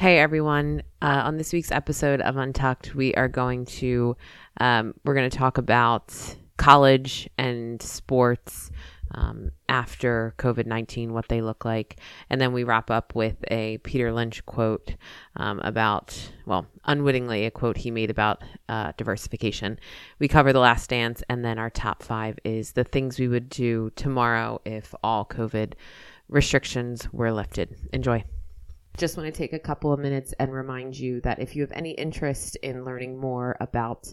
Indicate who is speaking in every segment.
Speaker 1: Hey everyone! Uh, on this week's episode of Untucked, we are going to um, we're going to talk about college and sports um, after COVID nineteen, what they look like, and then we wrap up with a Peter Lynch quote um, about well, unwittingly a quote he made about uh, diversification. We cover the Last Dance, and then our top five is the things we would do tomorrow if all COVID restrictions were lifted. Enjoy. Just want to take a couple of minutes and remind you that if you have any interest in learning more about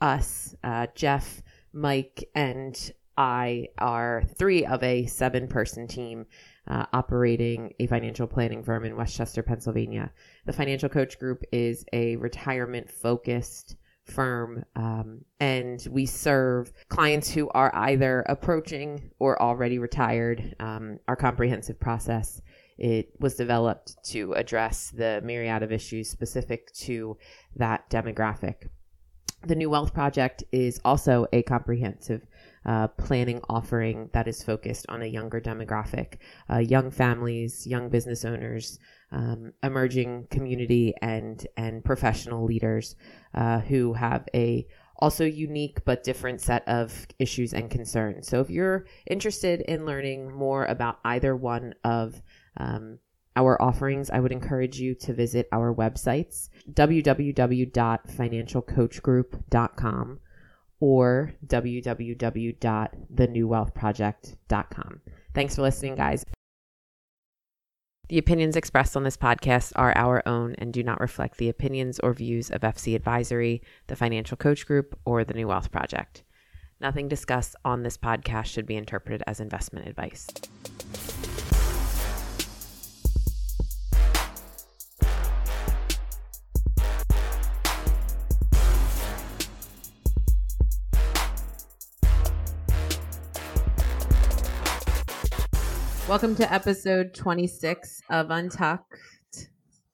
Speaker 1: us, uh, Jeff, Mike, and I are three of a seven person team uh, operating a financial planning firm in West Chester, Pennsylvania. The Financial Coach Group is a retirement focused firm um, and we serve clients who are either approaching or already retired. Um, our comprehensive process it was developed to address the myriad of issues specific to that demographic. The New Wealth Project is also a comprehensive uh, planning offering that is focused on a younger demographic, uh, young families, young business owners, um, emerging community and and professional leaders uh, who have a also unique but different set of issues and concerns. So if you're interested in learning more about either one of um, our offerings, I would encourage you to visit our websites www.financialcoachgroup.com or www.thenewwealthproject.com. Thanks for listening, guys. The opinions expressed on this podcast are our own and do not reflect the opinions or views of FC Advisory, the Financial Coach Group, or the New Wealth Project. Nothing discussed on this podcast should be interpreted as investment advice. Welcome to episode 26 of Untucked.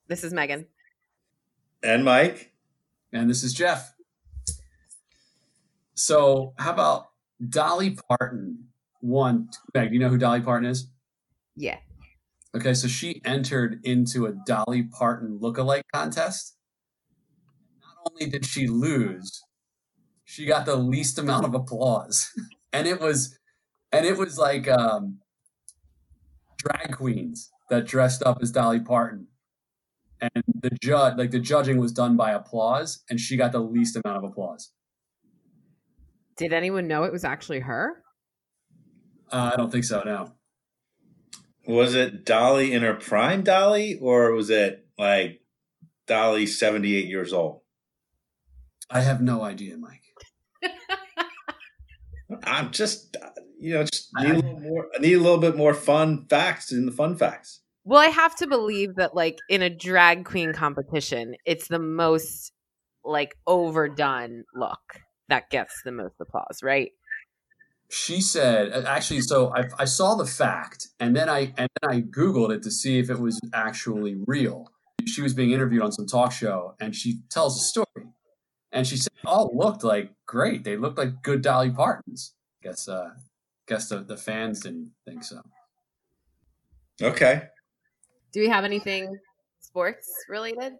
Speaker 1: This is Megan.
Speaker 2: And Mike.
Speaker 3: And this is Jeff. So, how about Dolly Parton? One, Meg, do you know who Dolly Parton is?
Speaker 1: Yeah.
Speaker 3: Okay, so she entered into a Dolly Parton lookalike contest. Not only did she lose, she got the least amount of applause. and it was and it was like um drag queens that dressed up as Dolly Parton. And the judge, like the judging was done by applause, and she got the least amount of applause.
Speaker 1: Did anyone know it was actually her?
Speaker 3: Uh, I don't think so. No.
Speaker 2: Was it Dolly in her prime, Dolly, or was it like Dolly seventy-eight years old?
Speaker 3: I have no idea, Mike.
Speaker 2: I'm just you know, just need a little more. I need a little bit more fun facts in the fun facts.
Speaker 1: Well, I have to believe that, like in a drag queen competition, it's the most like overdone look that gets the most applause, right?
Speaker 3: She said, actually, so I, I saw the fact, and then I and then I googled it to see if it was actually real. She was being interviewed on some talk show, and she tells a story, and she said, "All looked like great. They looked like good Dolly Partons." Guess uh, guess the, the fans didn't think so.
Speaker 2: Okay.
Speaker 1: Do we have anything sports related?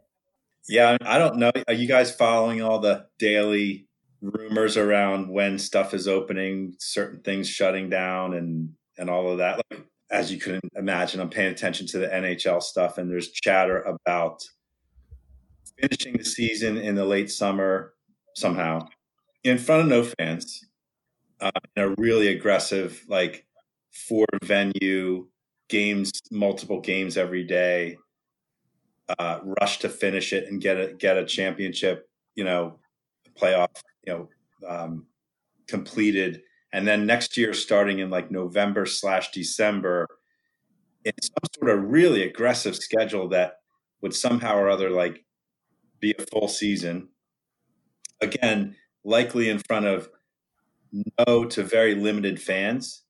Speaker 2: Yeah, I don't know. Are you guys following all the daily rumors around when stuff is opening, certain things shutting down, and and all of that? Like, as you can imagine, I'm paying attention to the NHL stuff, and there's chatter about finishing the season in the late summer somehow in front of no fans uh, in a really aggressive, like four venue games, multiple games every day, uh, rush to finish it and get a get a championship, you know, playoff, you know, um, completed, and then next year starting in like November slash December, in some sort of really aggressive schedule that would somehow or other like be a full season. Again, likely in front of no to very limited fans.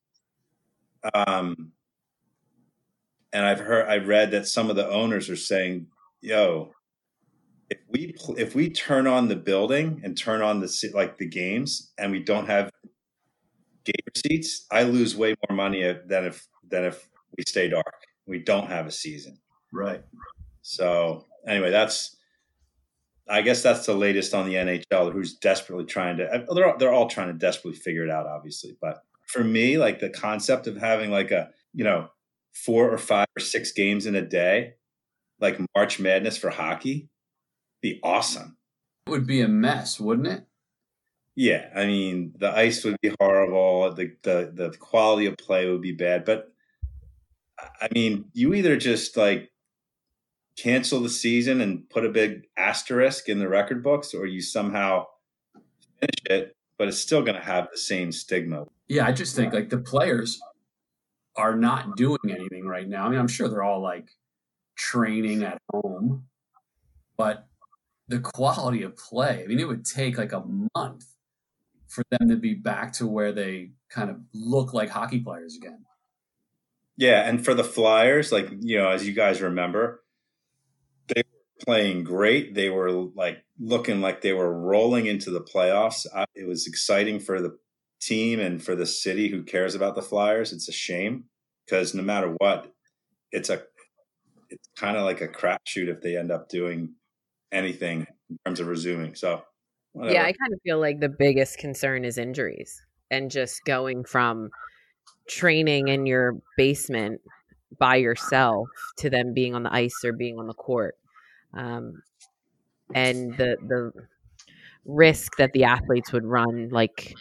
Speaker 2: Um, and I've heard, I read that some of the owners are saying, "Yo, if we if we turn on the building and turn on the like the games, and we don't have gate receipts, I lose way more money than if than if we stay dark. We don't have a season,
Speaker 3: right?
Speaker 2: So anyway, that's I guess that's the latest on the NHL, who's desperately trying to. Uh, they're all, they're all trying to desperately figure it out, obviously. But for me, like the concept of having like a you know four or five or six games in a day, like March Madness for hockey, be awesome.
Speaker 3: It would be a mess, wouldn't it?
Speaker 2: Yeah, I mean the ice would be horrible. The the the quality of play would be bad. But I mean, you either just like cancel the season and put a big asterisk in the record books, or you somehow finish it, but it's still going to have the same stigma.
Speaker 3: Yeah, I just think like the players are not doing anything right now. I mean, I'm sure they're all like training at home, but the quality of play, I mean, it would take like a month for them to be back to where they kind of look like hockey players again.
Speaker 2: Yeah, and for the Flyers, like you know, as you guys remember, playing great. They were like looking like they were rolling into the playoffs. It was exciting for the team and for the city who cares about the Flyers. It's a shame because no matter what, it's a it's kind of like a crapshoot if they end up doing anything in terms of resuming. So
Speaker 1: whatever. yeah, I kind of feel like the biggest concern is injuries and just going from training in your basement by yourself to them being on the ice or being on the court. Um, and the the risk that the athletes would run like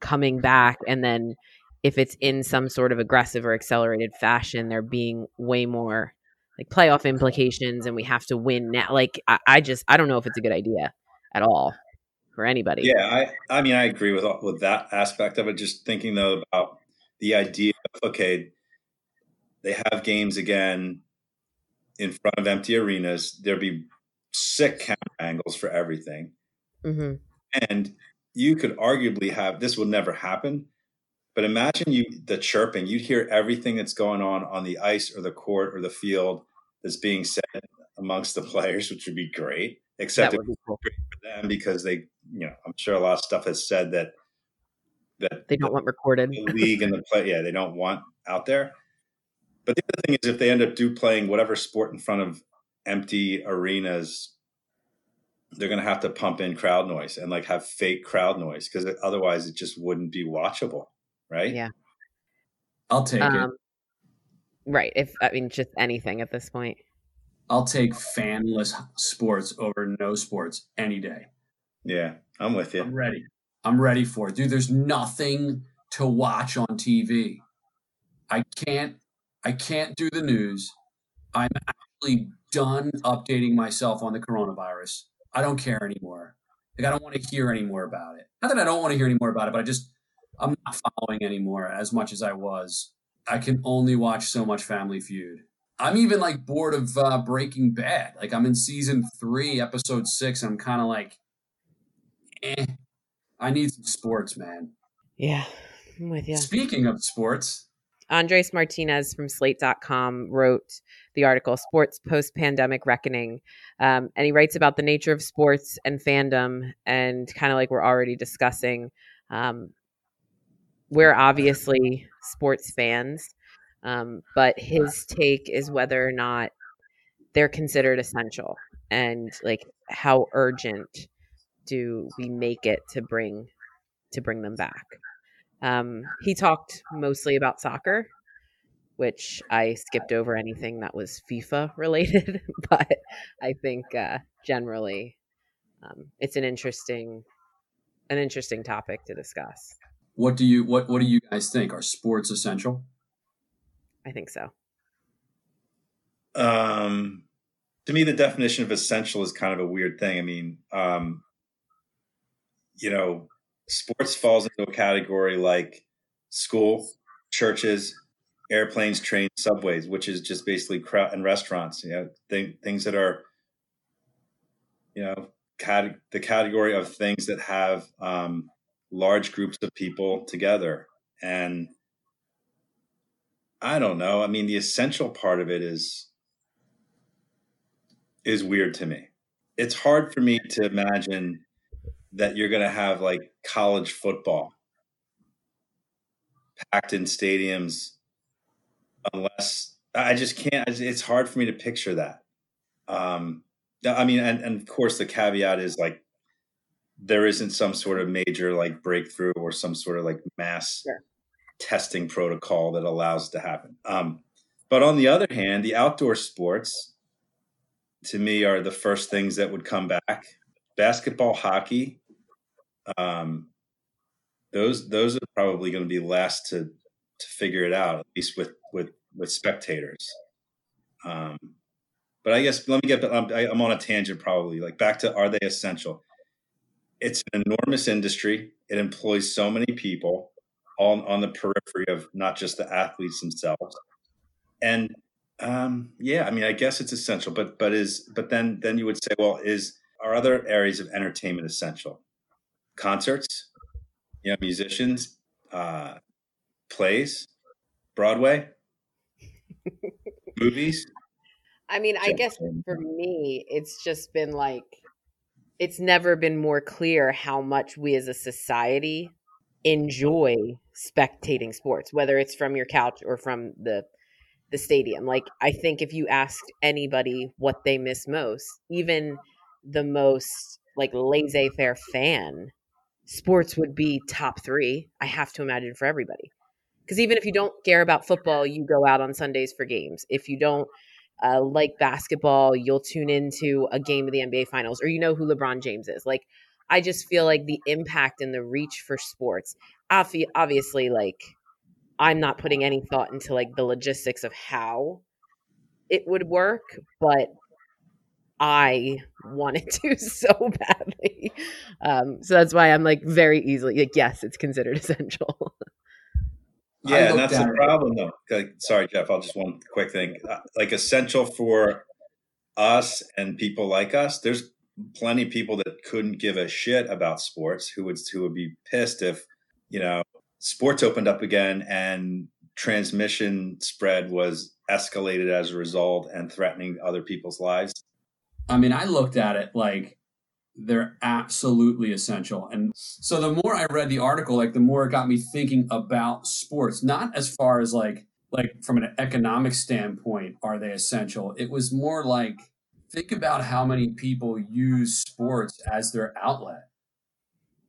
Speaker 1: coming back and then if it's in some sort of aggressive or accelerated fashion they're being way more like playoff implications and we have to win now like I, I just i don't know if it's a good idea at all for anybody.
Speaker 2: Yeah i i mean i agree with with that aspect of it. Just thinking though about the idea of okay they have games again in front of empty arenas. There'd be sick camera angles for everything. Mm-hmm. And you could arguably have this will never happen, but imagine you the chirping. You'd hear everything that's going on on the ice or the court or the field that's being said amongst the players, which would be great. Except it would be cool. great for them because they, you know, I'm sure a lot of stuff has said that
Speaker 1: that they don't want recorded.
Speaker 2: The league and the play, yeah, they don't want out there. But the other thing is, if they end up do playing whatever sport in front of empty arenas, they're going to have to pump in crowd noise and like have fake crowd noise because otherwise it just wouldn't be watchable, right?
Speaker 1: Yeah,
Speaker 3: I'll take um, it.
Speaker 1: Right. If I mean just anything at this point.
Speaker 3: I'll take fanless sports over no sports any day.
Speaker 2: Yeah, I'm with you.
Speaker 3: I'm ready. I'm ready for it. Dude, there's nothing to watch on TV. I can't I can't do the news. I'm actually done updating myself on the coronavirus. I don't care anymore. Like I don't want to hear any more about it. Not that I don't want to hear any more about it, but I just I'm not following anymore as much as I was. I can only watch so much Family Feud. I'm even like bored of uh, Breaking Bad. Like I'm in season three, episode six, and I'm kind of like, eh. I need some sports, man.
Speaker 1: Yeah, I'm with you.
Speaker 3: Speaking of sports,
Speaker 1: Andres Martinez from Slate.com wrote the article Sports Post Pandemic Reckoning. Um, and he writes about the nature of sports and fandom, and kind of like we're already discussing. Um, we're obviously sports fans, um, but his take is whether or not they're considered essential and like how urgent do we make it to bring to bring them back um, he talked mostly about soccer, which I skipped over anything that was FIFA related, but I think uh, generally um, it's an interesting an interesting topic to discuss.
Speaker 3: What do you what What do you guys think? Are sports essential?
Speaker 1: I think so.
Speaker 2: Um, to me, the definition of essential is kind of a weird thing. I mean, um, you know, sports falls into a category like school, churches, airplanes, trains, subways, which is just basically crowd and restaurants. You know, th- things that are, you know, cat- the category of things that have um, large groups of people together. And I don't know. I mean, the essential part of it is is weird to me. It's hard for me to imagine that you're going to have like college football packed in stadiums unless I just can't. It's hard for me to picture that. Um, I mean, and, and of course, the caveat is like there isn't some sort of major like breakthrough or some sort of like mass sure. testing protocol that allows it to happen. Um, but on the other hand, the outdoor sports to me are the first things that would come back. Basketball, hockey, um, those those are probably going to be last to to figure it out, at least with with with spectators. Um, but I guess let me get. I'm, I'm on a tangent, probably. Like back to are they essential? It's an enormous industry. It employs so many people, all on the periphery of not just the athletes themselves. And um, yeah, I mean, I guess it's essential. But but is but then then you would say, well, is are other areas of entertainment essential? Concerts, you know, musicians, uh, plays, Broadway, movies.
Speaker 1: I mean, I guess for me, it's just been like, it's never been more clear how much we as a society enjoy spectating sports, whether it's from your couch or from the the stadium. Like, I think if you asked anybody what they miss most, even the most like laissez faire fan, sports would be top three. I have to imagine for everybody. Because even if you don't care about football, you go out on Sundays for games. If you don't uh, like basketball, you'll tune into a game of the NBA Finals, or you know who LeBron James is. Like, I just feel like the impact and the reach for sports. Obviously, like, I'm not putting any thought into like the logistics of how it would work, but I wanted to so badly. Um, so that's why I'm like very easily like, yes, it's considered essential.
Speaker 2: Yeah, and that's the problem, though. Sorry, Jeff. I'll just one quick thing. Uh, like essential for us and people like us. There's plenty of people that couldn't give a shit about sports who would who would be pissed if you know sports opened up again and transmission spread was escalated as a result and threatening other people's lives.
Speaker 3: I mean, I looked at it like they're absolutely essential. And so the more I read the article, like the more it got me thinking about sports, not as far as like like from an economic standpoint, are they essential? It was more like think about how many people use sports as their outlet.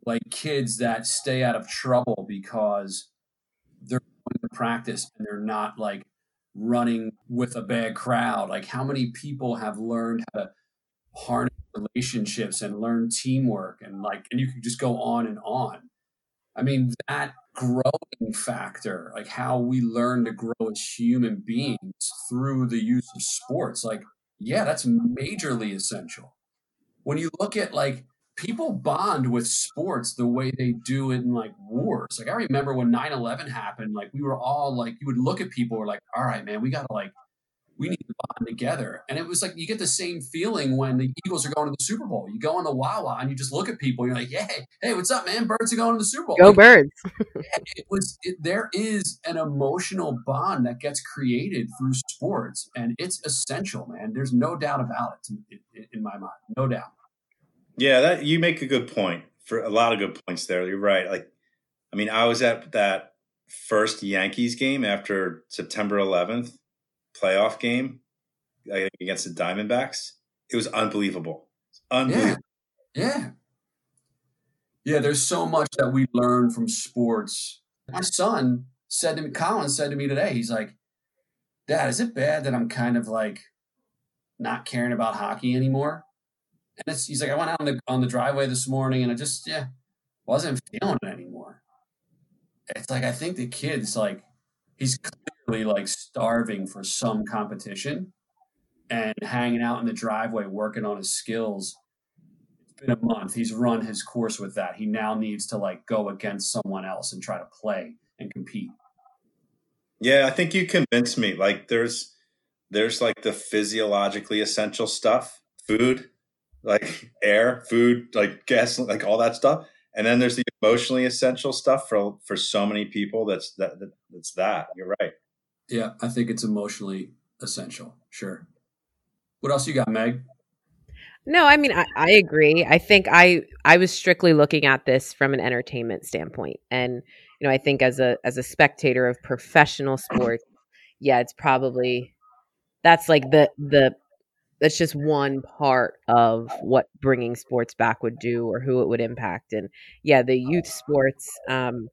Speaker 3: Like kids that stay out of trouble because they're going to practice and they're not like running with a bad crowd. Like how many people have learned how to harness relationships and learn teamwork and like and you can just go on and on. I mean that growing factor like how we learn to grow as human beings through the use of sports like yeah that's majorly essential. When you look at like people bond with sports the way they do in like wars. Like i remember when 9-11 happened like we were all like you would look at people were like all right man we gotta like we need to bond together. And it was like you get the same feeling when the Eagles are going to the Super Bowl. You go on the Wawa and you just look at people. You're like, "Yeah, hey, what's up, man? Birds are going to the Super Bowl."
Speaker 1: Go like, birds!
Speaker 3: it was. It, there is an emotional bond that gets created through sports, and it's essential, man. There's no doubt about it in, in my mind. No doubt.
Speaker 2: Yeah, that you make a good point. For a lot of good points there. You're right. Like, I mean, I was at that first Yankees game after September 11th playoff game against the Diamondbacks. It was unbelievable. Unbelievable.
Speaker 3: Yeah. yeah. Yeah, there's so much that we learn from sports. My son said to me, Colin said to me today, he's like, Dad, is it bad that I'm kind of like not caring about hockey anymore? And it's, he's like, I went out on the on the driveway this morning and I just yeah wasn't feeling it anymore. It's like I think the kid's like he's like starving for some competition and hanging out in the driveway working on his skills. It's been a month. He's run his course with that. He now needs to like go against someone else and try to play and compete.
Speaker 2: Yeah, I think you convinced me. Like there's there's like the physiologically essential stuff, food, like air, food, like gas, like all that stuff. And then there's the emotionally essential stuff for for so many people. That's that, that that's that. You're right.
Speaker 3: Yeah, I think it's emotionally essential. Sure. What else you got, Meg?
Speaker 1: No, I mean I, I agree. I think I I was strictly looking at this from an entertainment standpoint, and you know I think as a as a spectator of professional sports, yeah, it's probably that's like the the that's just one part of what bringing sports back would do or who it would impact and yeah the youth sports um,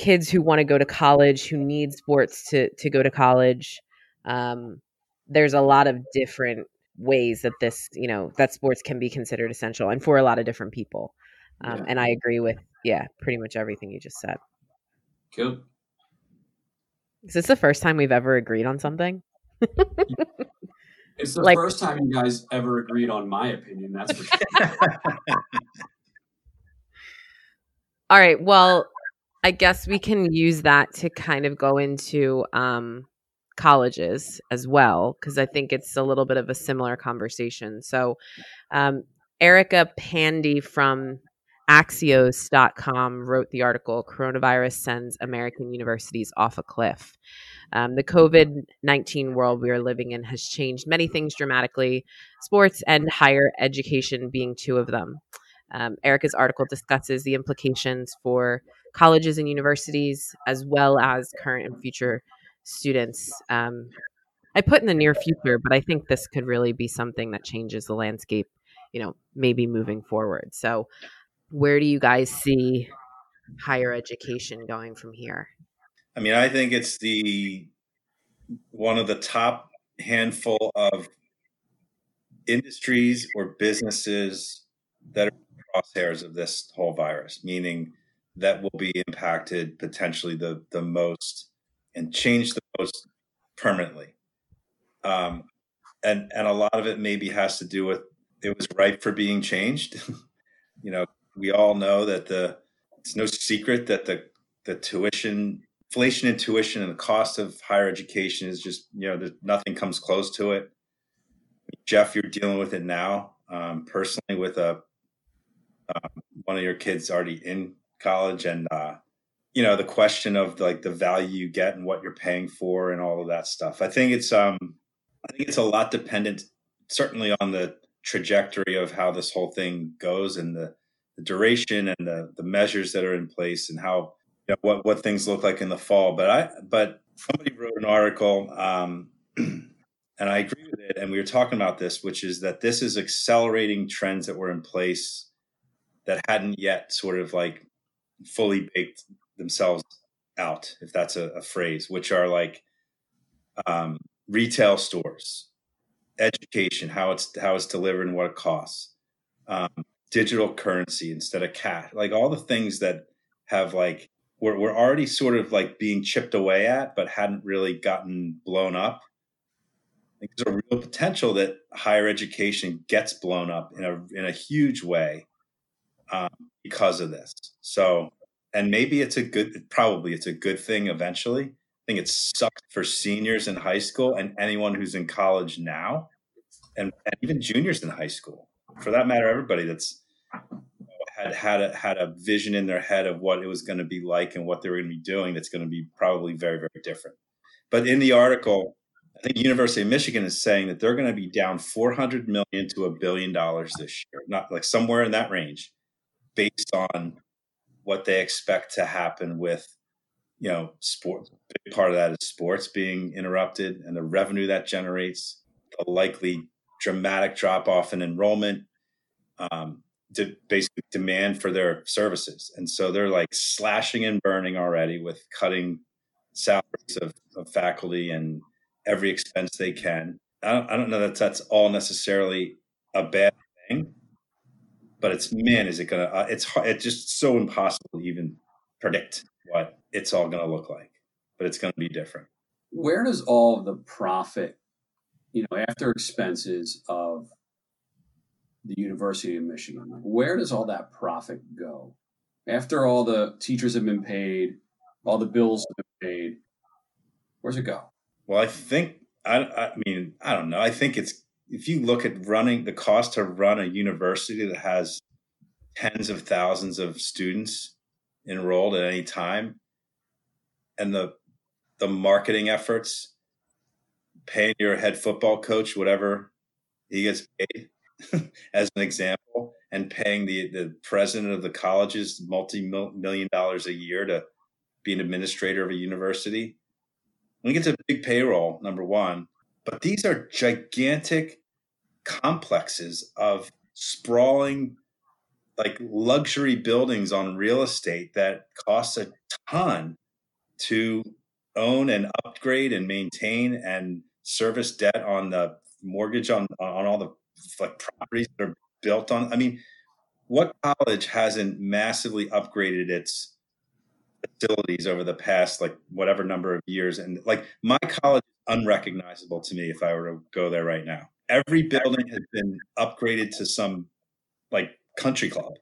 Speaker 1: kids who want to go to college who need sports to to go to college um, there's a lot of different ways that this you know that sports can be considered essential and for a lot of different people um, yeah. and i agree with yeah pretty much everything you just said.
Speaker 3: Cool.
Speaker 1: Is this the first time we've ever agreed on something?
Speaker 3: It's the like, first time you guys ever agreed on my opinion that's for sure.
Speaker 1: All right well i guess we can use that to kind of go into um colleges as well, because I think it's a little bit of a similar conversation. So, um, Erica Pandey from Axios.com wrote the article Coronavirus Sends American Universities Off a Cliff. Um, the COVID 19 world we are living in has changed many things dramatically, sports and higher education being two of them. Um, Erica's article discusses the implications for colleges and universities, as well as current and future students. Um, I put in the near future, but I think this could really be something that changes the landscape, you know, maybe moving forward. So, where do you guys see higher education going from here?
Speaker 2: I mean, I think it's the one of the top handful of industries or businesses that are crosshairs of this whole virus, meaning that will be impacted potentially the the most and change the most permanently. Um, and and a lot of it maybe has to do with it was ripe for being changed. you know, we all know that the it's no secret that the the tuition inflation in tuition and the cost of higher education is just you know there's, nothing comes close to it. Jeff, you're dealing with it now um, personally with a one of your kids already in college and uh, you know the question of like the value you get and what you're paying for and all of that stuff. I think it's um i think it's a lot dependent certainly on the trajectory of how this whole thing goes and the, the duration and the the measures that are in place and how you know, what what things look like in the fall. But i but somebody wrote an article um and i agree with it and we were talking about this which is that this is accelerating trends that were in place that hadn't yet sort of like fully baked themselves out, if that's a, a phrase, which are like um, retail stores, education, how it's how it's delivered and what it costs, um, digital currency instead of cash, like all the things that have like we're, we're already sort of like being chipped away at, but hadn't really gotten blown up. there's a real potential that higher education gets blown up in a in a huge way um, because of this. So and maybe it's a good probably it's a good thing eventually. I think it sucks for seniors in high school and anyone who's in college now and, and even juniors in high school. For that matter everybody that's had had a, had a vision in their head of what it was going to be like and what they were going to be doing that's going to be probably very very different. But in the article i think university of michigan is saying that they're going to be down 400 million to a billion dollars this year not like somewhere in that range based on what they expect to happen with you know sports. Big part of that is sports being interrupted and the revenue that generates the likely dramatic drop off in enrollment um, to basically demand for their services. And so they're like slashing and burning already with cutting salaries of, of faculty and every expense they can. I don't, I don't know that that's all necessarily a bad thing but it's man, is it gonna? Uh, it's it's just so impossible to even predict what it's all gonna look like, but it's gonna be different.
Speaker 3: Where does all the profit, you know, after expenses of the University of Michigan, where does all that profit go? After all the teachers have been paid, all the bills have been paid, where's it go?
Speaker 2: Well, I think I, I mean I don't know. I think it's if you look at running the cost to run a university that has tens of thousands of students enrolled at any time and the the marketing efforts paying your head football coach whatever he gets paid as an example and paying the the president of the colleges multi-million dollars a year to be an administrator of a university I think it's a big payroll number one. But these are gigantic complexes of sprawling like luxury buildings on real estate that costs a ton to own and upgrade and maintain and service debt on the mortgage on on all the like properties that are built on. I mean what college hasn't massively upgraded its facilities over the past like whatever number of years? And like my college is unrecognizable to me if i were to go there right now every building has been upgraded to some like country club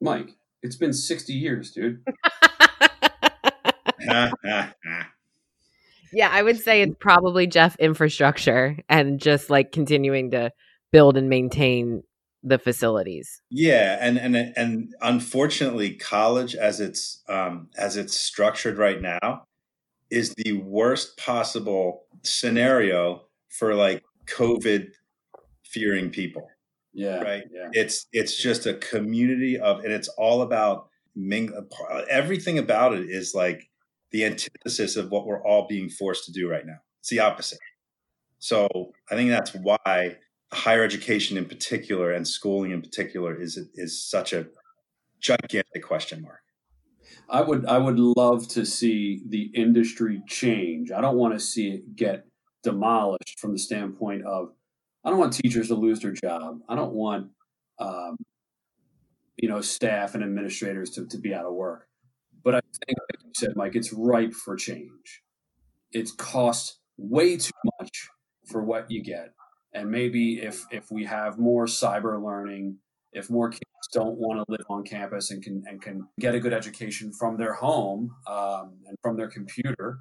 Speaker 3: Mike, it's been 60 years, dude.
Speaker 1: yeah, I would say it's probably Jeff infrastructure and just like continuing to build and maintain the facilities.
Speaker 2: Yeah, and and and unfortunately, college as it's um, as it's structured right now is the worst possible scenario for like COVID fearing people.
Speaker 3: Yeah.
Speaker 2: Right.
Speaker 3: Yeah.
Speaker 2: It's it's just a community of, and it's all about ming. Everything about it is like the antithesis of what we're all being forced to do right now. It's the opposite. So I think that's why higher education in particular and schooling in particular is is such a gigantic question mark.
Speaker 3: I would I would love to see the industry change. I don't want to see it get demolished from the standpoint of I don't want teachers to lose their job. I don't want, um, you know, staff and administrators to, to be out of work. But I think, like you said, Mike, it's ripe for change. It costs way too much for what you get. And maybe if if we have more cyber learning, if more kids don't want to live on campus and can and can get a good education from their home um, and from their computer,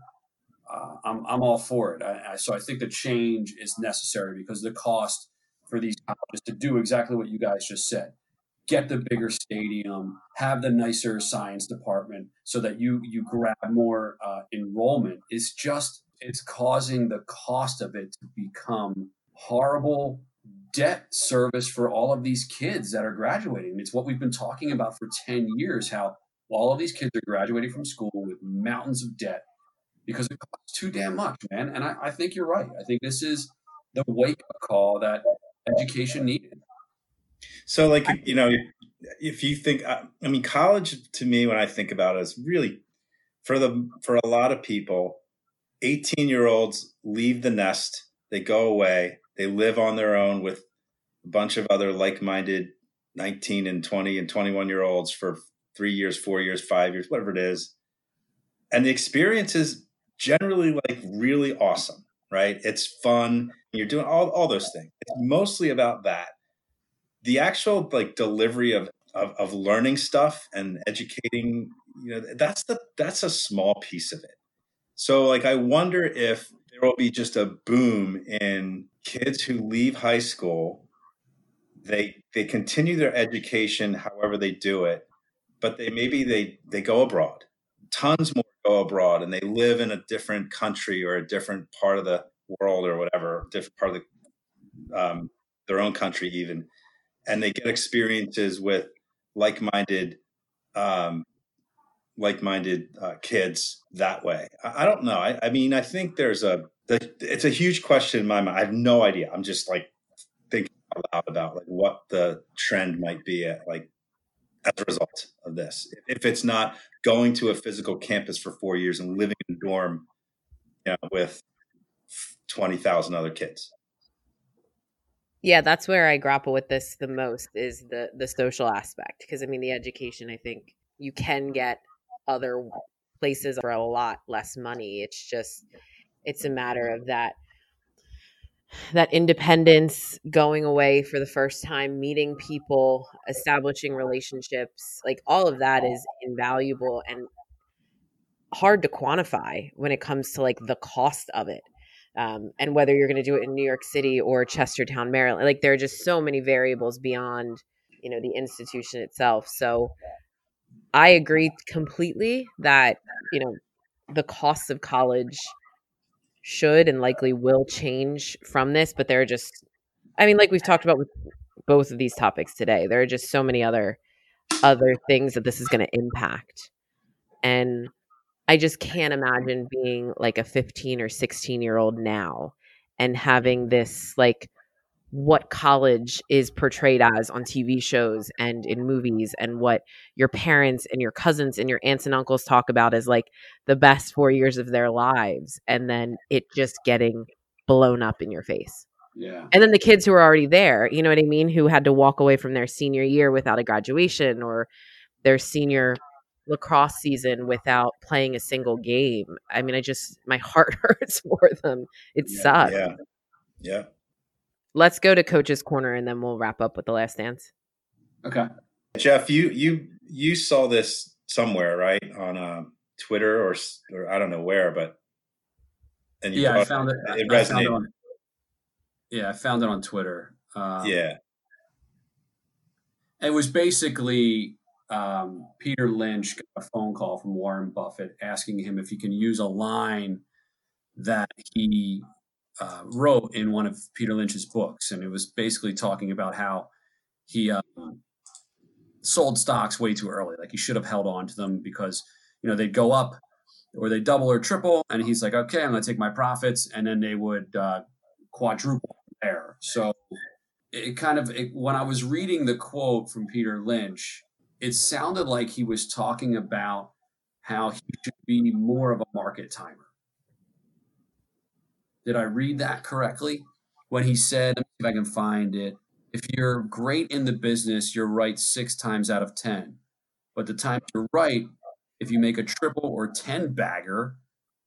Speaker 3: uh, I'm, I'm all for it. I, I, so I think the change is necessary because the cost for these colleges to do exactly what you guys just said get the bigger stadium, have the nicer science department so that you you grab more uh, enrollment is just it's causing the cost of it to become horrible debt service for all of these kids that are graduating. It's what we've been talking about for 10 years how all of these kids are graduating from school with mountains of debt because it costs too damn much, man. And I, I think you're right. I think this is the wake up call that education needed.
Speaker 2: So, like, you know, if you think, uh, I mean, college to me, when I think about it, is really for the for a lot of people, 18 year olds leave the nest, they go away, they live on their own with a bunch of other like minded 19 and 20 and 21 year olds for three years, four years, five years, whatever it is. And the experience is generally like really awesome, right? It's fun. You're doing all, all those things. It's mostly about that. The actual like delivery of, of, of learning stuff and educating, you know, that's the that's a small piece of it. So like I wonder if there will be just a boom in kids who leave high school. They they continue their education however they do it, but they maybe they they go abroad. Tons more go abroad and they live in a different country or a different part of the world or whatever, different part of the, um, their own country even, and they get experiences with like-minded, um, like-minded uh, kids that way. I, I don't know. I, I, mean, I think there's a, the, it's a huge question in my mind. I have no idea. I'm just like thinking out loud about like what the trend might be at like as a result of this. If it's not going to a physical campus for four years and living in a dorm you know, with 20,000 other kids.
Speaker 1: Yeah, that's where I grapple with this the most is the the social aspect because I mean the education I think you can get other places for a lot less money. It's just it's a matter of that that independence, going away for the first time, meeting people, establishing relationships, like all of that is invaluable and hard to quantify when it comes to like the cost of it. Um, and whether you're going to do it in New York City or Chestertown, Maryland, like there are just so many variables beyond, you know, the institution itself. So I agree completely that, you know, the costs of college should and likely will change from this, but there are just, I mean, like we've talked about with both of these topics today, there are just so many other other things that this is going to impact. And I just can't imagine being like a 15 or 16 year old now and having this like what college is portrayed as on TV shows and in movies and what your parents and your cousins and your aunts and uncles talk about as like the best 4 years of their lives and then it just getting blown up in your face.
Speaker 3: Yeah.
Speaker 1: And then the kids who are already there, you know what I mean, who had to walk away from their senior year without a graduation or their senior lacrosse season without playing a single game. I mean, I just my heart hurts for them. It
Speaker 3: Yeah,
Speaker 1: sucks.
Speaker 2: Yeah. Yeah.
Speaker 1: Let's go to coach's corner and then we'll wrap up with the last dance.
Speaker 3: Okay.
Speaker 2: Jeff, you you you saw this somewhere, right? On uh, Twitter or or I don't know where, but and you
Speaker 3: Yeah, I found it.
Speaker 2: It
Speaker 3: I found it
Speaker 2: resonated.
Speaker 3: on, yeah, I found it on Twitter. Um,
Speaker 2: yeah.
Speaker 3: It was basically um, Peter Lynch got a phone call from Warren Buffett asking him if he can use a line that he uh, wrote in one of Peter Lynch's books, and it was basically talking about how he um, sold stocks way too early. Like he should have held on to them because you know they'd go up or they double or triple, and he's like, okay, I'm going to take my profits, and then they would uh, quadruple there. So it kind of it, when I was reading the quote from Peter Lynch, it sounded like he was talking about how he should be more of a market timer. Did I read that correctly? When he said, if I can find it. If you're great in the business, you're right six times out of 10. But the time you're right, if you make a triple or 10 bagger,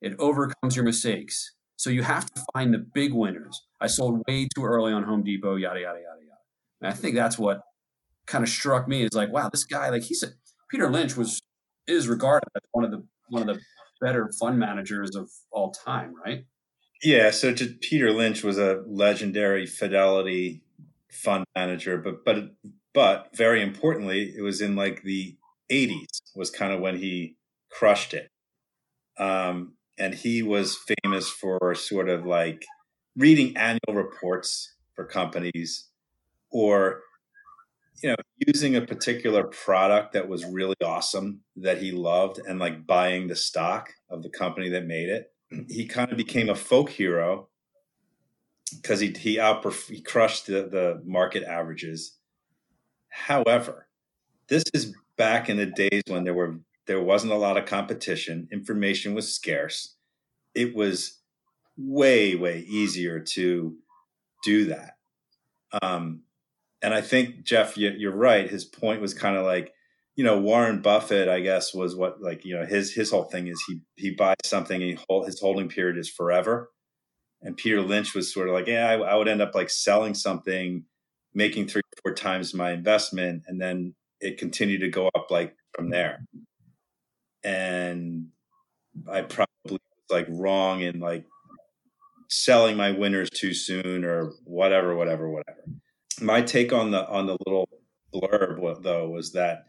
Speaker 3: it overcomes your mistakes. So you have to find the big winners. I sold way too early on Home Depot, yada, yada, yada, yada. And I think that's what kind of struck me is like, wow, this guy, like he's a, Peter Lynch was, is regarded as one of the, one of the better fund managers of all time, right?
Speaker 2: Yeah, so to, Peter Lynch was a legendary Fidelity fund manager, but but but very importantly, it was in like the '80s was kind of when he crushed it, um, and he was famous for sort of like reading annual reports for companies, or you know using a particular product that was really awesome that he loved, and like buying the stock of the company that made it he kind of became a folk hero because he he outperf- he crushed the, the market averages. However, this is back in the days when there were there wasn't a lot of competition. Information was scarce. It was way way easier to do that. Um, and I think Jeff, you, you're right. His point was kind of like you know Warren Buffett, I guess, was what like you know his his whole thing is he he buys something and he hold, his holding period is forever. And Peter Lynch was sort of like, yeah, I, I would end up like selling something, making three or four times my investment, and then it continued to go up like from there. And I probably was like wrong in like selling my winners too soon or whatever, whatever, whatever. My take on the on the little blurb though was that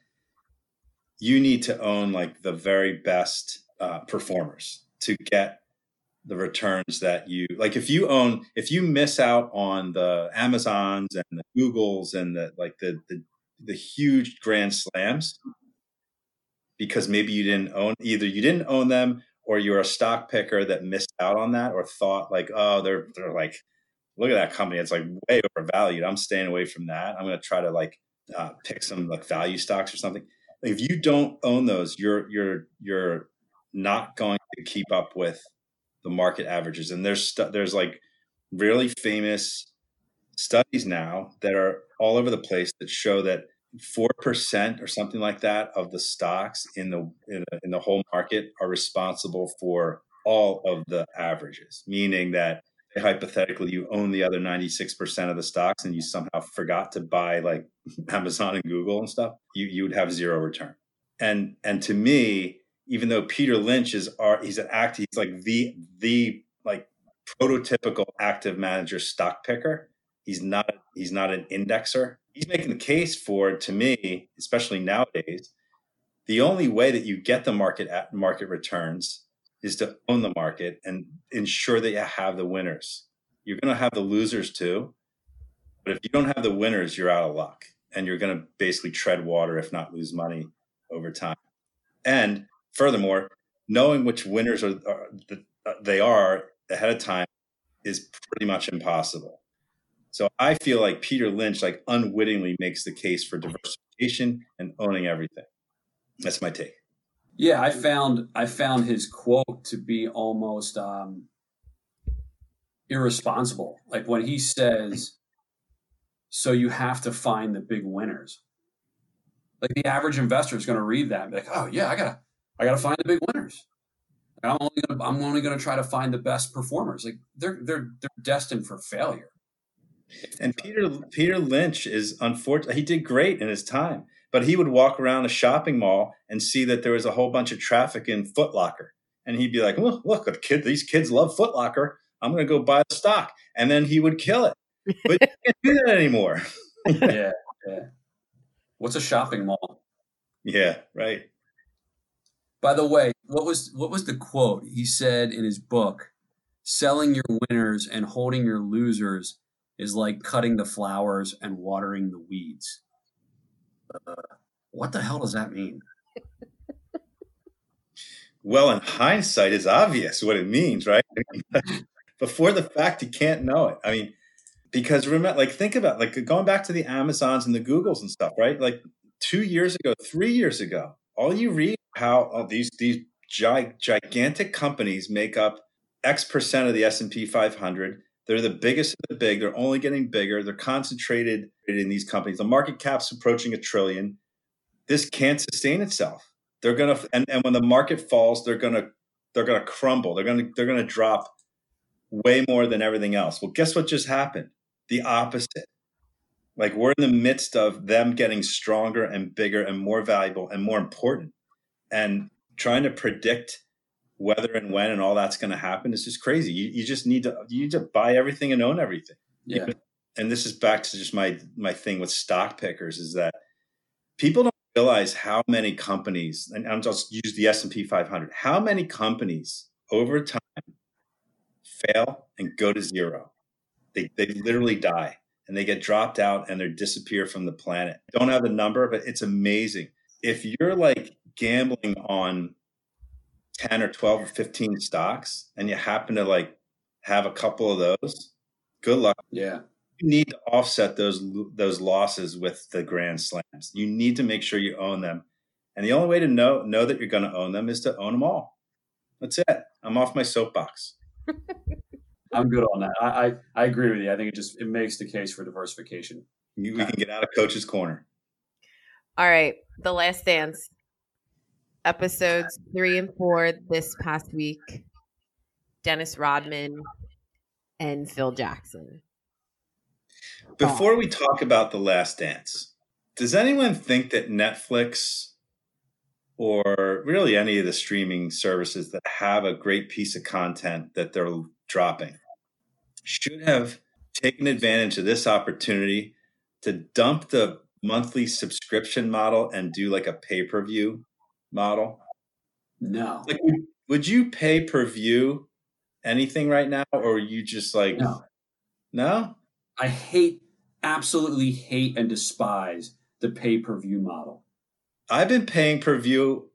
Speaker 2: you need to own like the very best uh, performers to get the returns that you like if you own if you miss out on the amazons and the googles and the like the the, the huge grand slams because maybe you didn't own either you didn't own them or you're a stock picker that missed out on that or thought like oh they're they're like look at that company. It's like way overvalued. I'm staying away from that. I'm going to try to like uh, pick some like value stocks or something if you don't own those, you're you're you're not going to keep up with the market averages. And there's stu- there's like really famous studies now that are all over the place that show that four percent or something like that of the stocks in the, in the in the whole market are responsible for all of the averages. Meaning that hypothetically you own the other 96% of the stocks and you somehow forgot to buy like Amazon and Google and stuff, you you would have zero return. And and to me, even though Peter Lynch is art, he's an act, he's like the the like prototypical active manager stock picker. He's not he's not an indexer. He's making the case for to me, especially nowadays, the only way that you get the market at market returns is to own the market and ensure that you have the winners. You're going to have the losers too, but if you don't have the winners, you're out of luck and you're going to basically tread water, if not lose money over time. And furthermore, knowing which winners are, are uh, they are ahead of time is pretty much impossible. So I feel like Peter Lynch like unwittingly makes the case for diversification and owning everything. That's my take.
Speaker 3: Yeah, I found I found his quote to be almost um, irresponsible. Like when he says, "So you have to find the big winners." Like the average investor is going to read that and be like, "Oh yeah, I gotta I gotta find the big winners." I'm only gonna I'm only gonna try to find the best performers. Like they're they're they're destined for failure.
Speaker 2: And Peter Peter Lynch is unfortunate. He did great in his time, but he would walk around a shopping mall and see that there was a whole bunch of traffic in Foot Locker, and he'd be like, "Look, look, a kid, these kids love Foot Locker. I'm going to go buy the stock," and then he would kill it. But you can't do that anymore.
Speaker 3: yeah, yeah. What's a shopping mall?
Speaker 2: Yeah, right.
Speaker 3: By the way, what was what was the quote he said in his book? Selling your winners and holding your losers is like cutting the flowers and watering the weeds. What the hell does that mean?
Speaker 2: well, in hindsight, it's obvious what it means, right? Before the fact, you can't know it. I mean, because remember, like, think about like going back to the Amazons and the Googles and stuff, right? Like two years ago, three years ago, all you read how oh, these these gi- gigantic companies make up X percent of the S and P 500 they're the biggest of the big. They're only getting bigger. They're concentrated in these companies. The market cap's approaching a trillion. This can't sustain itself. They're gonna and, and when the market falls, they're gonna they're gonna crumble. They're gonna they're gonna drop way more than everything else. Well, guess what just happened? The opposite. Like we're in the midst of them getting stronger and bigger and more valuable and more important. And trying to predict whether and when and all that's going to happen is just crazy. You, you just need to you need to buy everything and own everything.
Speaker 3: Yeah.
Speaker 2: And this is back to just my my thing with stock pickers is that people don't realize how many companies and I'm just use the S and P 500. How many companies over time fail and go to zero? They they literally die and they get dropped out and they disappear from the planet. Don't have the number, but it's amazing. If you're like gambling on 10 or 12 or 15 stocks and you happen to like have a couple of those, good luck.
Speaker 3: Yeah.
Speaker 2: You need to offset those those losses with the grand slams. You need to make sure you own them. And the only way to know know that you're going to own them is to own them all. That's it. I'm off my soapbox.
Speaker 3: I'm good on that. I, I, I agree with you. I think it just it makes the case for diversification.
Speaker 2: You, we can get out of coach's corner.
Speaker 1: All right, the last dance episodes three and four this past week. Dennis Rodman and Phil Jackson.
Speaker 2: Before we talk about The Last Dance, does anyone think that Netflix or really any of the streaming services that have a great piece of content that they're dropping should have taken advantage of this opportunity to dump the monthly subscription model and do like a pay per view model?
Speaker 3: No.
Speaker 2: Like, would, would you pay per view anything right now, or are you just like,
Speaker 3: no?
Speaker 2: No.
Speaker 3: I hate, absolutely hate, and despise the pay per view model.
Speaker 2: I've been paying per view,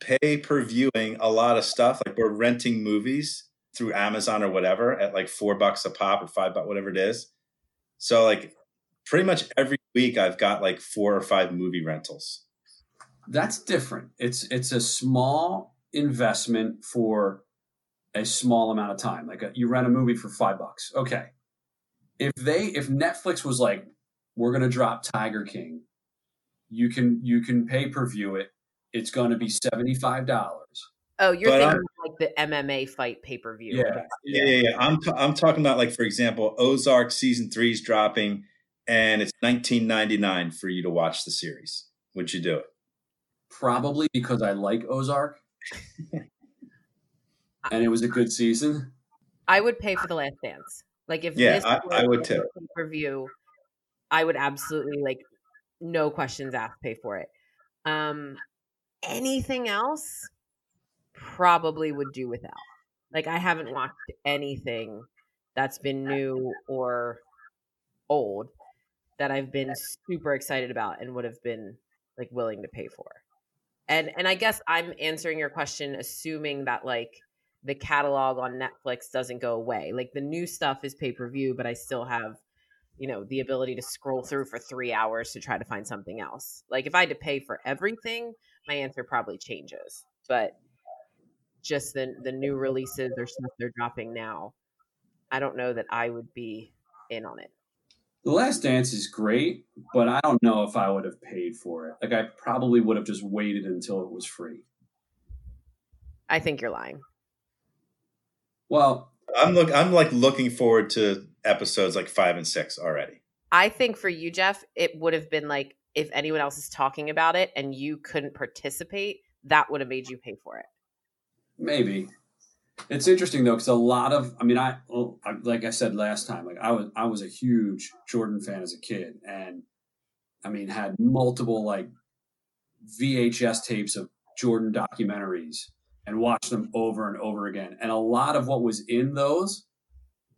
Speaker 2: pay per viewing a lot of stuff. Like we're renting movies through Amazon or whatever at like four bucks a pop or five bucks, whatever it is. So like pretty much every week I've got like four or five movie rentals
Speaker 3: that's different. It's it's a small investment for a small amount of time. Like a, you rent a movie for five bucks. Okay. If they if Netflix was like, we're gonna drop Tiger King, you can you can pay per view it. It's going to be seventy five dollars.
Speaker 1: Oh, you're but thinking I'm, like the MMA fight pay per view.
Speaker 2: Yeah, yeah, yeah, yeah. I'm t- I'm talking about like for example, Ozark season three is dropping, and it's 19.99 for you to watch the series. Would you do it?
Speaker 3: Probably because I like Ozark, and it was a good season.
Speaker 1: I would pay for the Last Dance. Like if
Speaker 2: yeah, I, I, would too.
Speaker 1: Review, I would absolutely like no questions asked pay for it. Um, anything else, probably would do without. Like I haven't watched anything that's been new or old that I've been super excited about and would have been like willing to pay for and and i guess i'm answering your question assuming that like the catalog on netflix doesn't go away like the new stuff is pay-per-view but i still have you know, the ability to scroll through for three hours to try to find something else. Like if I had to pay for everything, my answer probably changes. But just the the new releases or stuff they're dropping now, I don't know that I would be in on it.
Speaker 3: The Last Dance is great, but I don't know if I would have paid for it. Like I probably would have just waited until it was free.
Speaker 1: I think you're lying.
Speaker 3: Well,
Speaker 2: I'm look I'm like looking forward to episodes like 5 and 6 already.
Speaker 1: I think for you, Jeff, it would have been like if anyone else is talking about it and you couldn't participate, that would have made you pay for it.
Speaker 3: Maybe. It's interesting though, because a lot of, I mean, I like I said last time, like I was, I was a huge Jordan fan as a kid, and I mean, had multiple like VHS tapes of Jordan documentaries and watched them over and over again. And a lot of what was in those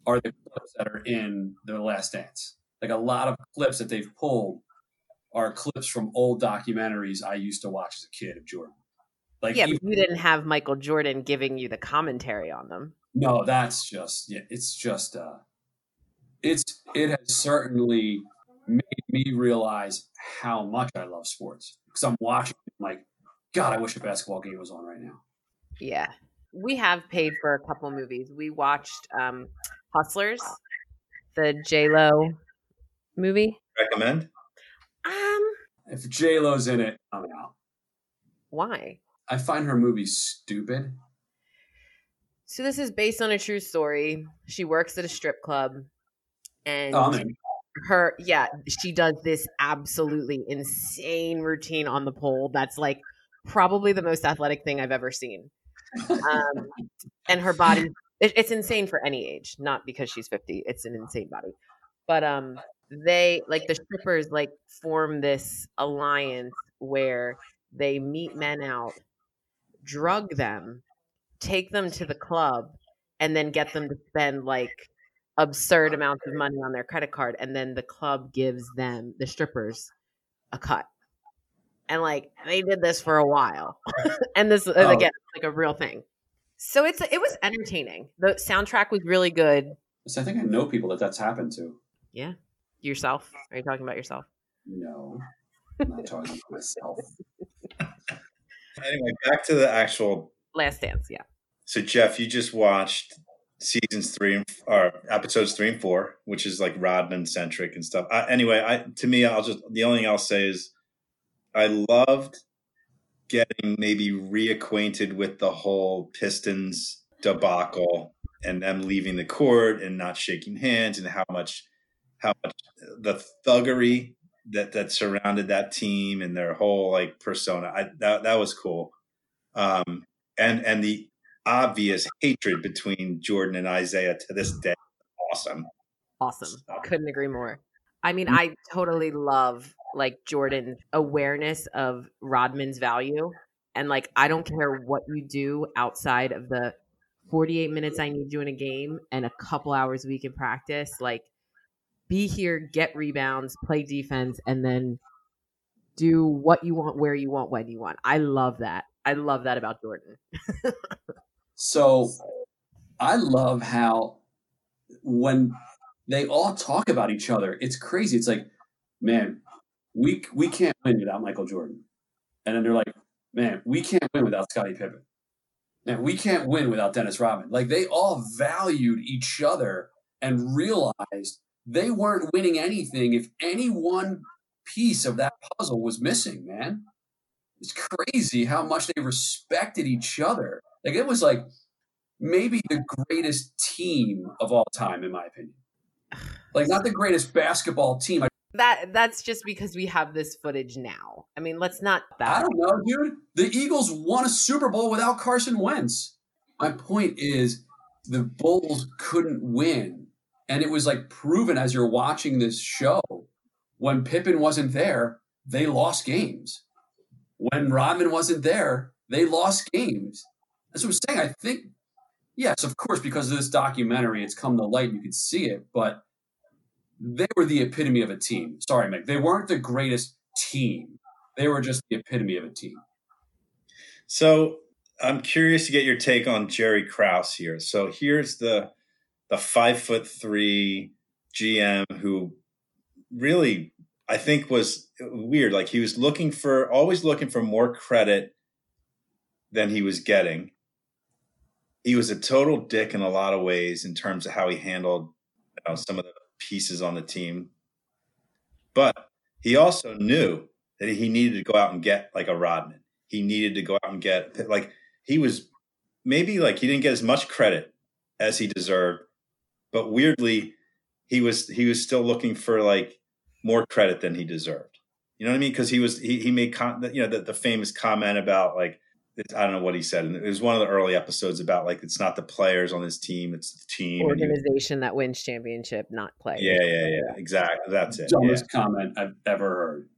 Speaker 3: are the clips that are in The Last Dance. Like a lot of clips that they've pulled are clips from old documentaries I used to watch as a kid of Jordan.
Speaker 1: Like yeah, even, but you didn't have Michael Jordan giving you the commentary on them.
Speaker 3: No, that's just yeah. It's just uh, it's it has certainly made me realize how much I love sports because I'm watching like, God, I wish a basketball game was on right now.
Speaker 1: Yeah, we have paid for a couple movies. We watched um, Hustlers, the J Lo movie.
Speaker 2: Recommend.
Speaker 1: Um,
Speaker 3: if J Lo's in it, I'm out.
Speaker 1: Why?
Speaker 3: I find her movies stupid.
Speaker 1: So this is based on a true story. She works at a strip club, and
Speaker 3: oh,
Speaker 1: her yeah, she does this absolutely insane routine on the pole. That's like probably the most athletic thing I've ever seen. Um, and her body, it, it's insane for any age. Not because she's fifty; it's an insane body. But um, they like the strippers like form this alliance where they meet men out drug them, take them to the club, and then get them to spend like absurd amounts of money on their credit card. And then the club gives them, the strippers, a cut. And like they did this for a while. and this, uh, oh. again, like a real thing. So it's it was entertaining. The soundtrack was really good.
Speaker 3: So I think I know people that that's happened to.
Speaker 1: Yeah, yourself. Are you talking about yourself?
Speaker 3: No, I'm not talking about myself.
Speaker 2: Anyway, back to the actual
Speaker 1: Last Dance. Yeah.
Speaker 2: So Jeff, you just watched seasons three and or episodes three and four, which is like Rodman centric and stuff. I, anyway, I to me, I'll just the only thing I'll say is I loved getting maybe reacquainted with the whole Pistons debacle and them leaving the court and not shaking hands and how much how much the thuggery that that surrounded that team and their whole like persona. I, that that was cool, um, and and the obvious hatred between Jordan and Isiah to this day, awesome.
Speaker 1: Awesome, so. couldn't agree more. I mean, I totally love like Jordan's awareness of Rodman's value, and like I don't care what you do outside of the 48 minutes I need you in a game and a couple hours a week in practice, like be here, get rebounds, play defense, and then do what you want, where you want, when you want. I love that. I love that about Jordan.
Speaker 3: so I love how when they all talk about each other, it's crazy. It's like, man, we we can't win without Michael Jordan. And then they're like, man, we can't win without Scottie Pippen. Man, we can't win without Dennis Rodman. Like they all valued each other and realized they weren't winning anything if any one piece of that puzzle was missing, man. It's crazy how much they respected each other. Like it was like maybe the greatest team of all time, in my opinion. Like not the greatest basketball team.
Speaker 1: That that's just because we have this footage now. I mean, let's not.
Speaker 3: I don't know, dude. The Eagles won a Super Bowl without Carson Wentz. My point is, the Bulls couldn't win and it was like proven as you're watching this show when Pippen wasn't there, they lost games. When Rodman wasn't there, they lost games. That's what I'm saying. I think, yes, of course, because of this documentary, it's come to light. You could see it, but they were the epitome of a team. Sorry, Meg. They weren't the greatest team. They were just the epitome of a team.
Speaker 2: So I'm curious to get your take on Jerry Krause here. So here's the the five foot three GM who really I think was weird. Like he was looking for always looking for more credit than he was getting. He was a total dick in a lot of ways in terms of how he handled you know, some of the pieces on the team. But he also knew that he needed to go out and get like a Rodman. He needed to go out and get like he was maybe like he didn't get as much credit as he deserved, but weirdly he was he was still looking for like more credit than he deserved. You know what I mean? Because he was he he made con- you know the, the famous comment about like I don't know what he said. And it was one of the early episodes about like it's not the players on this team, it's the team
Speaker 1: organization was, that wins championship, not players.
Speaker 2: Yeah, yeah, yeah, exactly. That's it.
Speaker 3: Dumbest
Speaker 2: yeah.
Speaker 3: comment I've ever heard.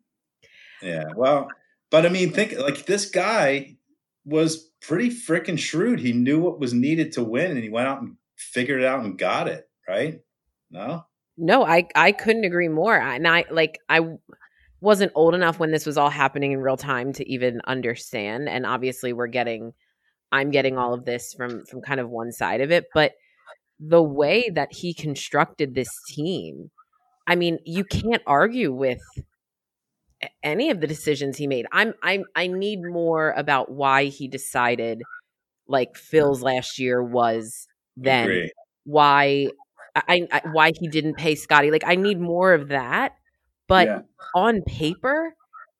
Speaker 2: Yeah, well, but I mean, think like this guy was pretty freaking shrewd. He knew what was needed to win, and he went out and figured it out and got it. Right? No.
Speaker 1: No, I I couldn't agree more. And I like I wasn't old enough when this was all happening in real time to even understand. And obviously, we're getting I'm getting all of this from from kind of one side of it, but the way that he constructed this team, I mean, you can't argue with any of the decisions he made. I'm I'm I need more about why he decided like Phil's last year was then why I, I, why he didn't pay Scottie. Like I need more of that. But yeah. on paper,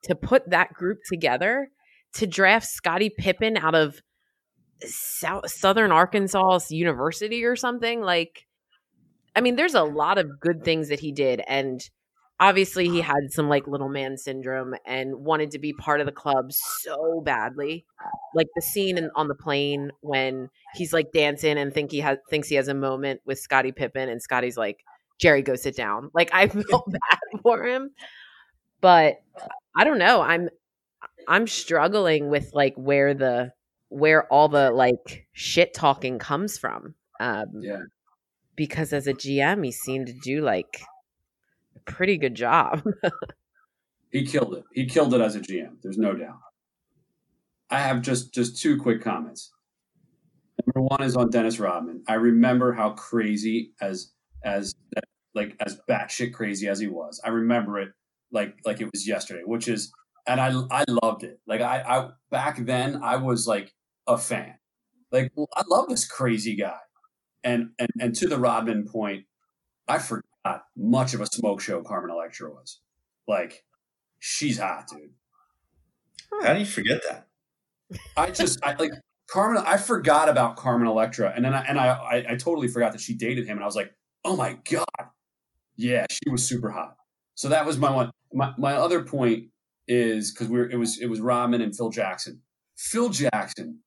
Speaker 1: to put that group together to draft Scottie Pippen out of South, Southern Arkansas University or something, like I mean, there's a lot of good things that he did, and obviously he had some like little man syndrome and wanted to be part of the club so badly. Like the scene in, on the plane when he's like dancing and think he has thinks he has a moment with Scottie Pippen and Scottie's like Jerry go sit down. Like I felt bad for him. But I don't know I'm I'm struggling with like where the where all the like shit talking comes from um
Speaker 3: yeah.
Speaker 1: because as a GM he seemed to do like pretty good job.
Speaker 3: he killed it. He killed it as a GM. There's no doubt. I have just just two quick comments. Number one is on Dennis Rodman. I remember how crazy as as like as batshit crazy as he was. I remember it like like it was yesterday, which is and I I loved it. Like I I back then I was like a fan. Like I love this crazy guy. And and and to the Rodman point, I forgot Uh, much of a smoke show Carmen Electra was. Like, she's hot, dude.
Speaker 2: How do you forget that?
Speaker 3: I just I like Carmen. I forgot about Carmen Electra, and then I, and I, I I totally forgot that she dated him, and I was like, oh my god, yeah, she was super hot. So that was my one. My my other point is because we are it was it was Rodman and Phil Jackson. Phil Jackson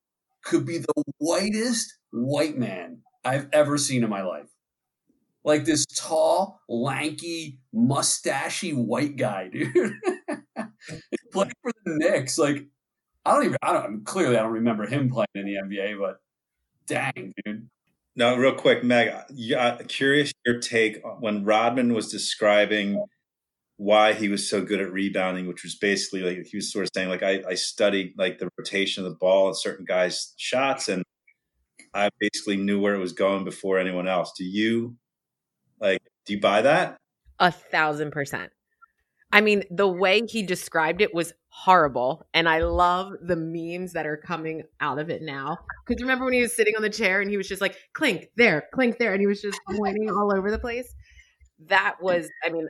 Speaker 3: could be the whitest white man I've ever seen in my life like this tall, lanky, mustachy white guy, dude. playing for the Knicks. Like, I don't even, I don't, clearly I don't remember him playing in the NBA, but dang, dude.
Speaker 2: Now, real quick, Meg, yeah, curious your take when Rodman was describing why he was so good at rebounding, which was basically like he was sort of saying, like, I, I studied like the rotation of the ball and certain guys' shots, and I basically knew where it was going before anyone else. Do you like, do you buy that?
Speaker 1: A thousand percent. I mean, the way he described it was horrible. And I love the memes that are coming out of it now. Because remember when he was sitting on the chair and he was just like, clink there, clink there. And he was just pointing all over the place? That was, I mean,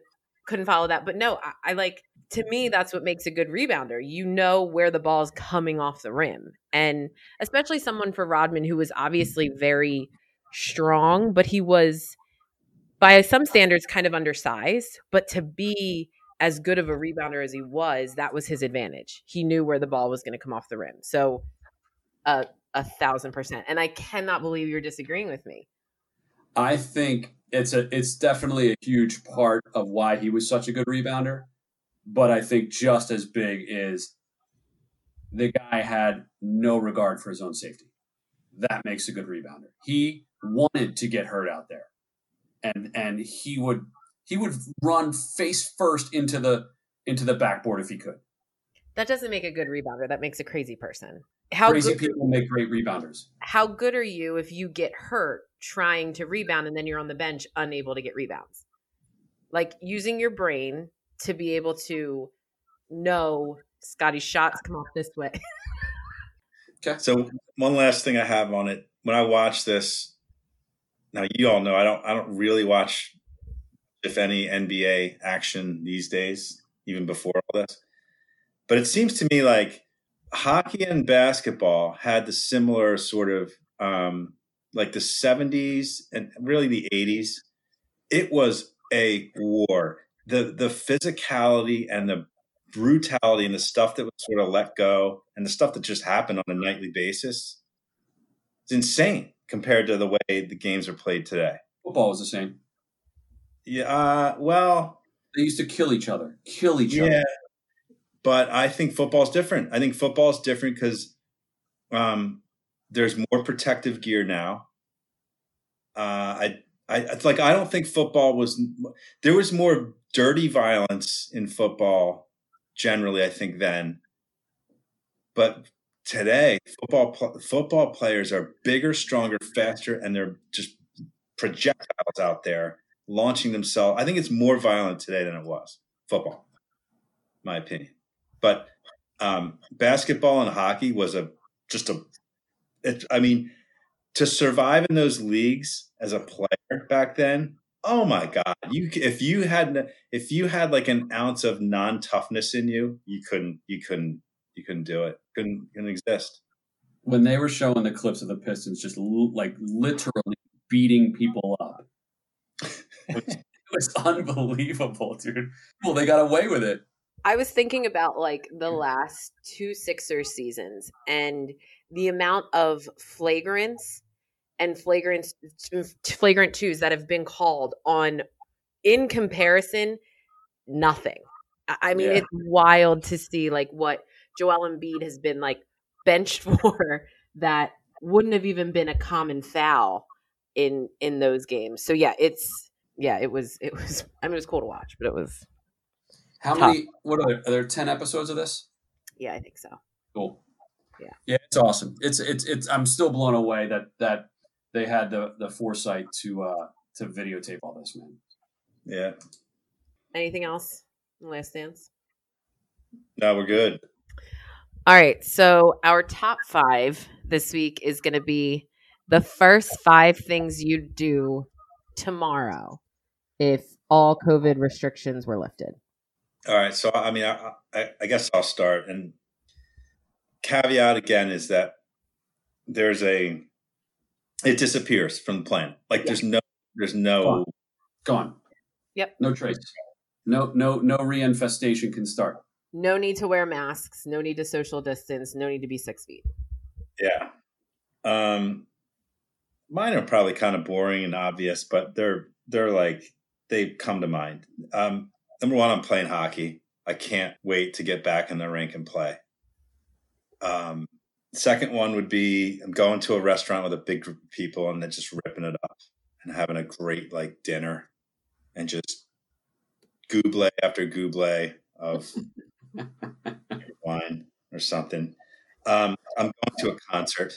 Speaker 1: couldn't follow that. But no, I, I like, to me, that's what makes a good rebounder. You know where the ball is coming off the rim. And especially someone for Rodman who was obviously very strong, but he was by some standards kind of undersized, but to be as good of a rebounder as he was, that was his advantage. He knew where the ball was going to come off the rim. So, uh, a thousand percent. And I cannot believe you're disagreeing with me.
Speaker 3: I think it's a it's definitely a huge part of why he was such a good rebounder. But I think just as big is the guy had no regard for his own safety. That makes a good rebounder. He wanted to get hurt out there and and he would he would run face first into the into the backboard if he could.
Speaker 1: That doesn't make a good rebounder. That makes a crazy person. How
Speaker 3: crazy good, people make great rebounders.
Speaker 1: How good are you if you get hurt trying to rebound and then you're on the bench unable to get rebounds? like using your brain to be able to know Scottie's shots come off this way.
Speaker 3: Okay.
Speaker 2: So one last thing I have on it. When I watch this, now you all know I don't I don't really watch if any NBA action these days, even before all this. But it seems to me like hockey and basketball had the similar sort of um, like the 70s and really the 80s. It was a war. The the physicality and the brutality and the stuff that was sort of let go and the stuff that just happened on a nightly basis it's insane compared to the way the games are played today.
Speaker 3: Football was the same.
Speaker 2: Yeah, uh, well,
Speaker 3: They used to kill each other, kill each
Speaker 2: yeah,
Speaker 3: other.
Speaker 2: but I think football's different. I think football's different because um, there's more protective gear now. Uh, I, I, it's like I don't think football was. There was more dirty violence in football generally. I think then, but today football football players are bigger, stronger, faster, and they're just projectiles out there launching themselves. I think it's more violent today than it was football, my opinion. But um, basketball and hockey was a just a. It, I mean, to survive in those leagues as a player back then. Oh my God! You if you had if you had like an ounce of non toughness in you, you couldn't you couldn't you couldn't do it. Couldn't couldn't exist.
Speaker 3: When they were showing the clips of the Pistons just l- like literally beating people up, it was unbelievable, dude. Well, they got away with it.
Speaker 1: I was thinking about like the last two Sixers seasons and the amount of flagrants and flagrant flagrant twos that have been called on in comparison nothing. I I mean
Speaker 3: Yeah.
Speaker 1: it's wild to see like what Joel Embiid has been like benched for that wouldn't have even been a common foul in in those games. So yeah, it's yeah, it was it was I mean it was cool to watch, but it was
Speaker 3: How
Speaker 1: Tough.
Speaker 3: many? What are there? Are there ten episodes of this?
Speaker 1: yeah, I think so.
Speaker 3: Cool.
Speaker 1: Yeah.
Speaker 3: Yeah, it's awesome. It's it's it's. I'm still blown away that that they had the the foresight to uh to videotape all this, man.
Speaker 2: Yeah.
Speaker 1: Anything else? Last dance.
Speaker 2: No, we're good.
Speaker 1: All right. So our top five this week is going to be the first five things you'd do tomorrow if all COVID restrictions were lifted.
Speaker 2: All right. So, I mean, I, I, I guess I'll start. And caveat again is that there's a, it disappears from the planet. Like there's no, there's no,
Speaker 3: Gone. Gone.
Speaker 1: Yep.
Speaker 3: No trace. No no no reinfestation can start.
Speaker 1: No need to wear masks. No need to social distance. No need to be six feet.
Speaker 2: yeah. Um, mine are probably kind of boring and obvious, but they're, they're like, they come to mind. Um, number one, I'm playing hockey. I can't wait to get back in the rink and play. Um, second one would be I'm going to a restaurant with a big group of people and then just ripping it up and having a great like dinner and just gooble after gooble of wine or something. Um, I'm going to a concert.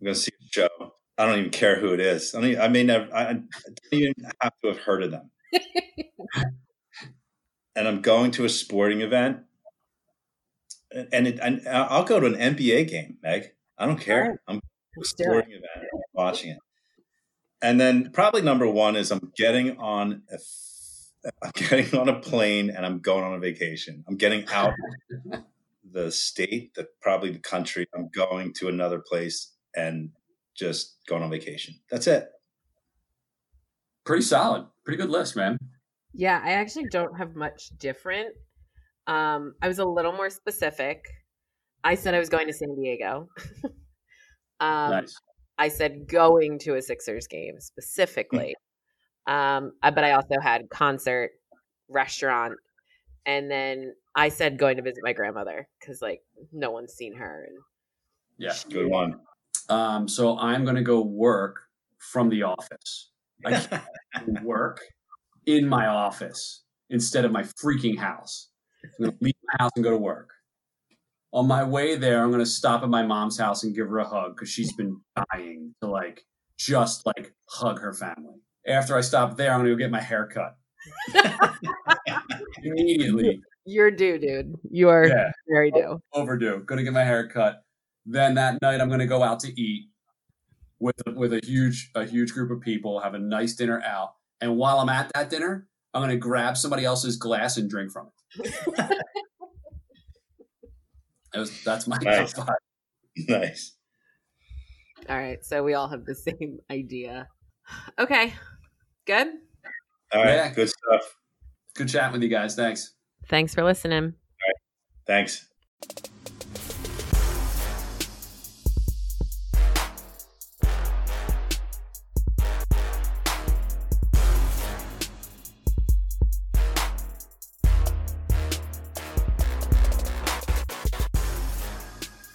Speaker 2: I'm going to see a show. I don't even care who it is. I, mean, I may never. I, I don't even have to have heard of them. and I'm going to a sporting event, and, it, and I'll go to an NBA game, Meg. I don't care. I'm a
Speaker 1: Let's do it.
Speaker 2: sporting event, I'm watching it. And then probably number one is I'm getting on a I'm getting on a plane and I'm going on a vacation. I'm getting out the state, the probably the country. I'm going to another place and just going on vacation. That's it.
Speaker 3: Pretty solid. Pretty good list, man.
Speaker 1: Yeah, I actually don't have much different. Um, I was a little more specific. I said I was going to San Diego. um,
Speaker 3: nice.
Speaker 1: I said going to a Sixers game specifically. Um, but I also had concert, restaurant, and then I said going to visit my grandmother because like no one's seen her. And
Speaker 3: Yeah.
Speaker 2: Good one.
Speaker 3: Um, so I'm gonna go work from the office. I can't work in my office instead of my freaking house. I'm gonna leave my house and go to work. On my way there, I'm gonna stop at my mom's house and give her a hug because she's been dying to like just like hug her family. After I stop there, I'm gonna go get my hair cut. Immediately.
Speaker 1: You're due, dude. You're
Speaker 3: Yeah.
Speaker 1: very due.
Speaker 3: overdue. Going to get my hair cut. Then that night, I'm going to go out to eat with with a huge a huge group of people. Have a nice dinner out. And while I'm at that dinner, I'm going to grab somebody else's glass and drink from it. That was, that's my
Speaker 2: Nice.
Speaker 3: top five.
Speaker 2: nice.
Speaker 1: All right. So we all have the same idea. Okay. Good.
Speaker 2: All right.
Speaker 3: Yeah.
Speaker 2: Good stuff.
Speaker 3: Good chat with you guys. Thanks.
Speaker 1: Thanks for listening.
Speaker 2: Thanks.